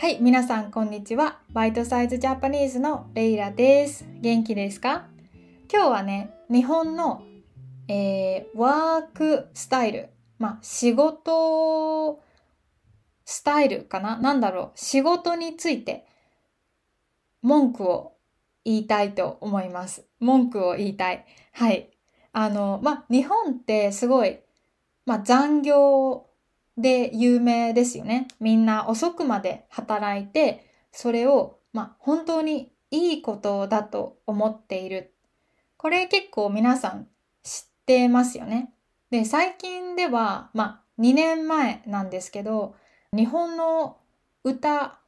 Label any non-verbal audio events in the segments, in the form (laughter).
はい、皆さんこんにちは。バイトサイズジャパニーズのレイラです。元気ですか？今日はね、日本の、えーワークスタイル、まあ仕事スタイルかな？なんだろう？仕事について文句を言いたいと思います。文句を言いたい。はい。あの、まあ日本ってすごい、まあ残業で有名ですよね。みんな遅くまで働いて、それを、ま、本当にいいことだと思っている。これ結構皆さん知ってますよね。で、最近では、まあ、2年前なんですけど、日本の歌、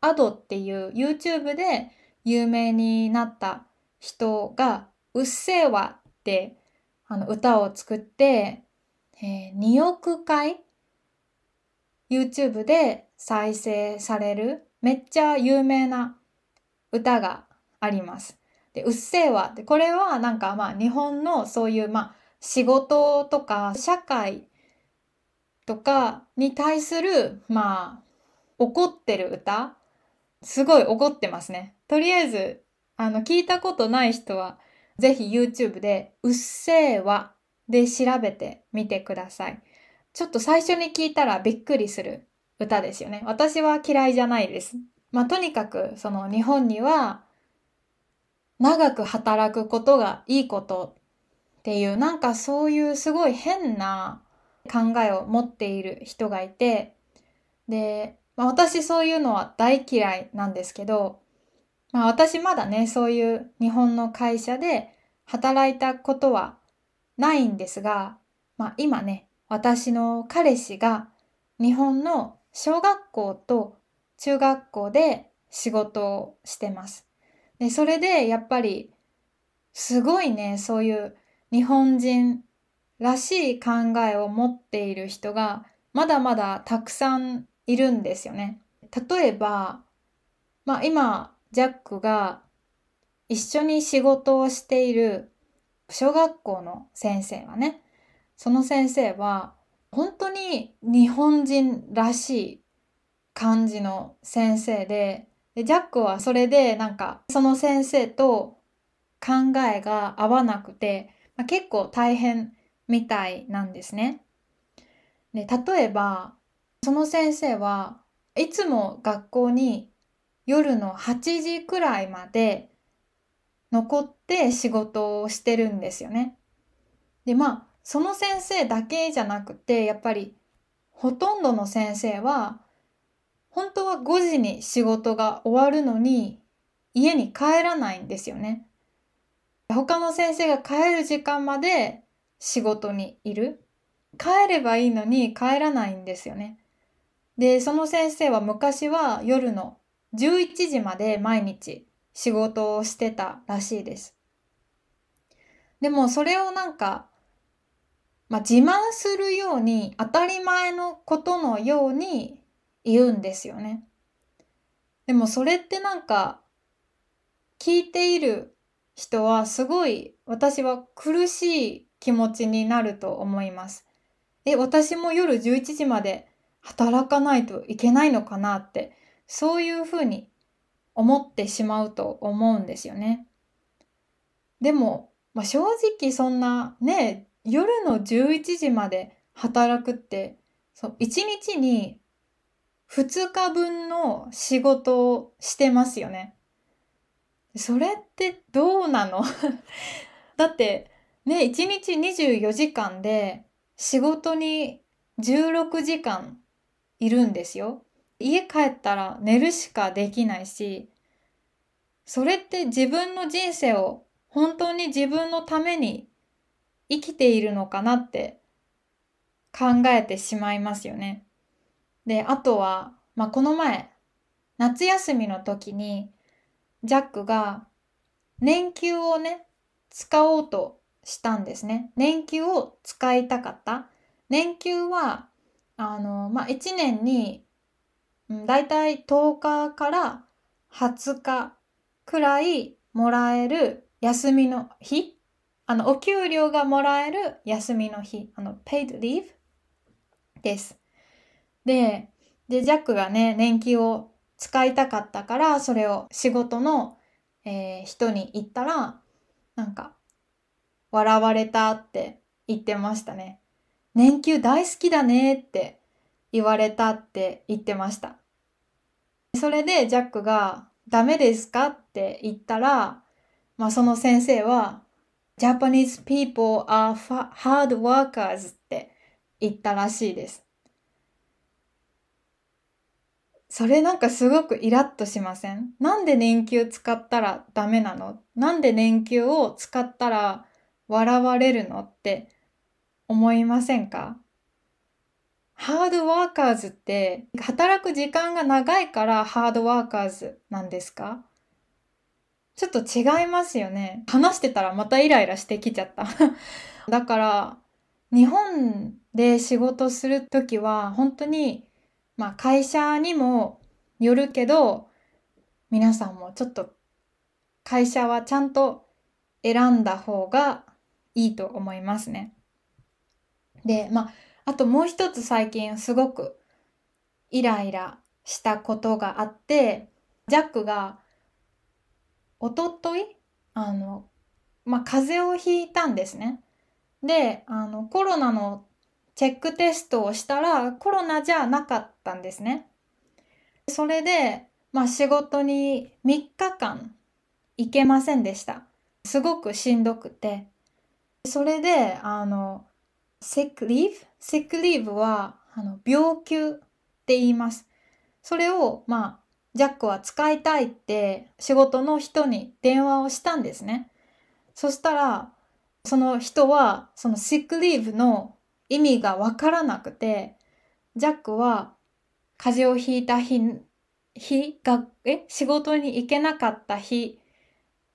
アドっていう YouTube で有名になった人が、うっせぇわってあの歌を作って、えー2億回 YouTube で再生されるめっちゃ有名な歌があります。で、うっせぇわって、これはなんかまあ日本のそういうまあ仕事とか社会とかに対するまあ怒ってる歌すごい怒ってますね。とりあえず、あの聞いたことない人はぜひ YouTube でうっせぇわで調べてみてください。ちょっと最初に聞いたらびっくりする歌ですよね。私は嫌いじゃないです。まあとにかくその日本には長く働くことがいいことっていうなんかそういうすごい変な考えを持っている人がいてで、まあ、私そういうのは大嫌いなんですけど、まあ、私まだねそういう日本の会社で働いたことはないんですが、まあ、今ね私の彼氏が日本の小学校と中学校で仕事をしてます。で、それでやっぱりすごいね、そういう日本人らしい考えを持っている人がまだまだたくさんいるんですよね。例えば、まあ今、ジャックが一緒に仕事をしている小学校の先生はね、その先生は本当に日本人らしい感じの先生で、でジャックはそれでなんかその先生と考えが合わなくて、まあ、結構大変みたいなんですね。で、例えばその先生はいつも学校に夜の8時くらいまで残って仕事をしてるんですよね。で、まあその先生だけじゃなくて、やっぱりほとんどの先生は、本当は5時に仕事が終わるのに、家に帰らないんですよね。他の先生が帰る時間まで仕事にいる。帰ればいいのに帰らないんですよね。で、その先生は昔は夜の11時まで毎日仕事をしてたらしいです。でもそれをなんかまあ、自慢するように当たり前のことのように言うんですよね。でもそれってなんか聞いている人はすごい私は苦しい気持ちになると思います。え、私も夜11時まで働かないといけないのかなってそういうふうに思ってしまうと思うんですよね。でも、まあ、正直そんなね夜の11時まで働くって、そう、1日に2日分の仕事をしてますよね。それってどうなの？(laughs) だって、ね、1日24時間で仕事に16時間いるんですよ。家帰ったら寝るしかできないし、それって自分の人生を本当に自分のために生きているのかなって考えてしまいますよね。で、あとは、まあ、この前、夏休みの時に、ジャックが年休をね、使おうとしたんですね。年休を使いたかった。年休は、あの、まあ、1年に、うんだいたい10日から20日くらいもらえる休みの日あの、お給料がもらえる休みの日、あの、paid leave です。で、で、ジャックがね、年金を使いたかったからそれを仕事の、えー、人に言ったらなんか笑われたって言ってましたね。年休大好きだねって言われたって言ってました。それでジャックがダメですかって言ったら、まあその先生は Japanese people are hard workers って言ったらしいです。それなんかすごくイラッとしません？なんで年休使ったらダメなの？なんで年休を使ったら笑われるの？って思いませんか？ハードワーカーズって働く時間が長いからハードワーカーズなんですか？ちょっと違いますよね。話してたらまたイライラしてきちゃった。(laughs) だから日本で仕事するときは本当にまあ会社にもよるけど、皆さんもちょっと会社はちゃんと選んだ方がいいと思いますね。で、まあ、あともう一つ最近すごくイライラしたことがあって、ジャックがおとといあの、まあ、風邪をひいたんですね。で、あの、コロナのチェックテストをしたらコロナじゃなかったんですね。それで、まあ仕事に3日間行けませんでした。すごくしんどくて。それで、あの、sick leave? sick leave はあの病休って言います。それを、まあ、ジャックは使いたいって仕事の人に電話をしたんですね。そしたら、その人は、その sick leave の意味がわからなくて、ジャックは風邪をひいた日、日が、え、仕事に行けなかった日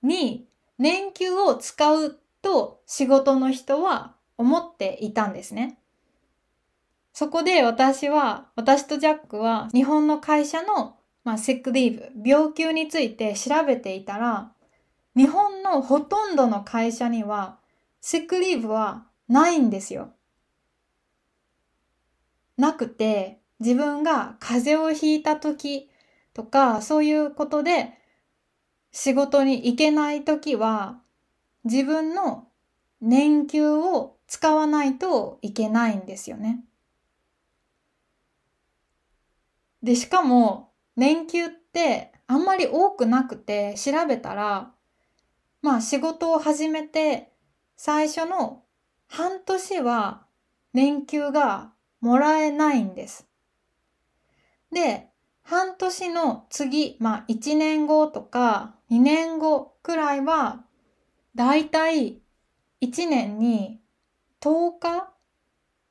に年休を使うと仕事の人は思っていたんですね。そこで私は、私とジャックは日本の会社の、まあ、セックリーブ、病休について調べていたら、日本のほとんどの会社には、セックリーブはないんですよ。なくて、自分が風邪をひいた時とか、そういうことで仕事に行けない時は、自分の年休を使わないといけないんですよね。で、しかも、年休ってあんまり多くなくて調べたら、まあ仕事を始めて最初の半年は年休がもらえないんです。で、半年の次、まあ1年後とか2年後くらいは、だいたい1年に10日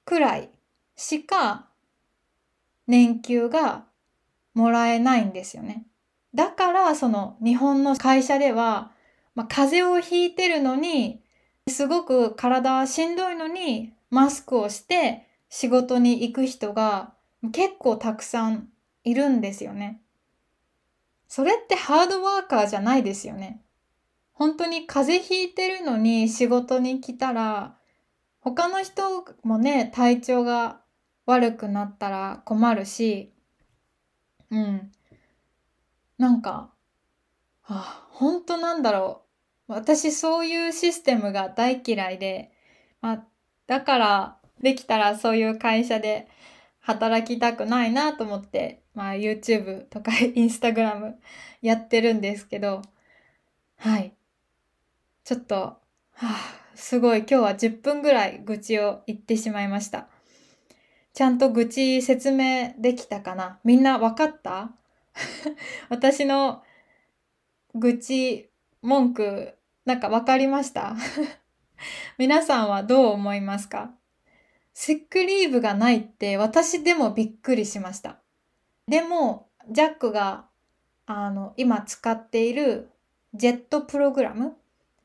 くらいしか年給がもらえないんですよね。だからその日本の会社では、まあ、風邪をひいてるのにすごく体はしんどいのにマスクをして仕事に行く人が結構たくさんいるんですよね。それってハードワーカーじゃないですよね。本当に風邪ひいてるのに仕事に来たら、他の人もね、体調が悪くなったら困るし、うん。なんか、あ、本当なんだろう。私そういうシステムが大嫌いで、まあ、だからできたらそういう会社で働きたくないなと思って、まあ YouTube とか (laughs) Instagram やってるんですけど、はい。ちょっと、はあ、すごい今日は10分ぐらい愚痴を言ってしまいました。ちゃんと愚痴説明できたかな？みんなわかった？(laughs) 私の愚痴文句なんかわかりました？(laughs) 皆さんはどう思いますか？シックリーブがないって私でもびっくりしました。でも、ジャックが、あの、今使っているジェットプログラム？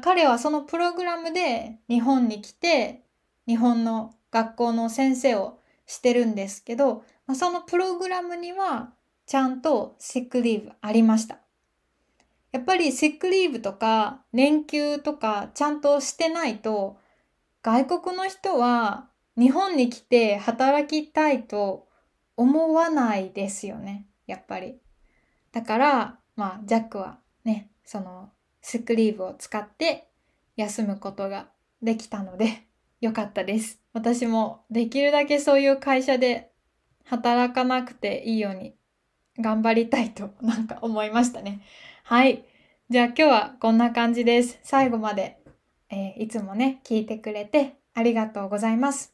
彼はそのプログラムで日本に来て、日本の学校の先生をしてるんですけど、まあそのプログラムにはちゃんとシックリーブありました。やっぱりシックリーブとか年休とかちゃんとしてないと外国の人は日本に来て働きたいと思わないですよね、やっぱり。だからまあジャックはねそのスクリーブを使って休むことができたのでよかったです。私もできるだけそういう会社で働かなくていいように頑張りたいとなんか思いましたね。はい。じゃあ今日はこんな感じです。最後まで、えー、いつもね、聞いてくれてありがとうございます。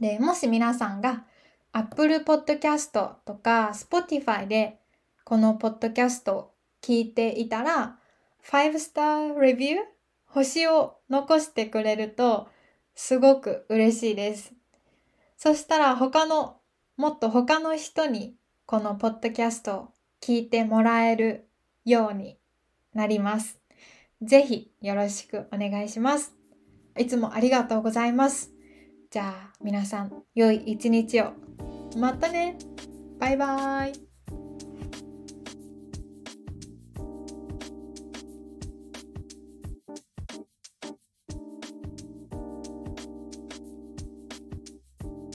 で、もし皆さんが Apple Podcast とか Spotify でこのポッドキャストを聞いていたら、5 star review 星を残してくれるとすごく嬉しいです。そしたら他の、もっと他の人にこのポッドキャストを聞いてもらえるようになります。ぜひよろしくお願いします。いつもありがとうございます。じゃあ皆さん、良い一日を。またねバイバーイ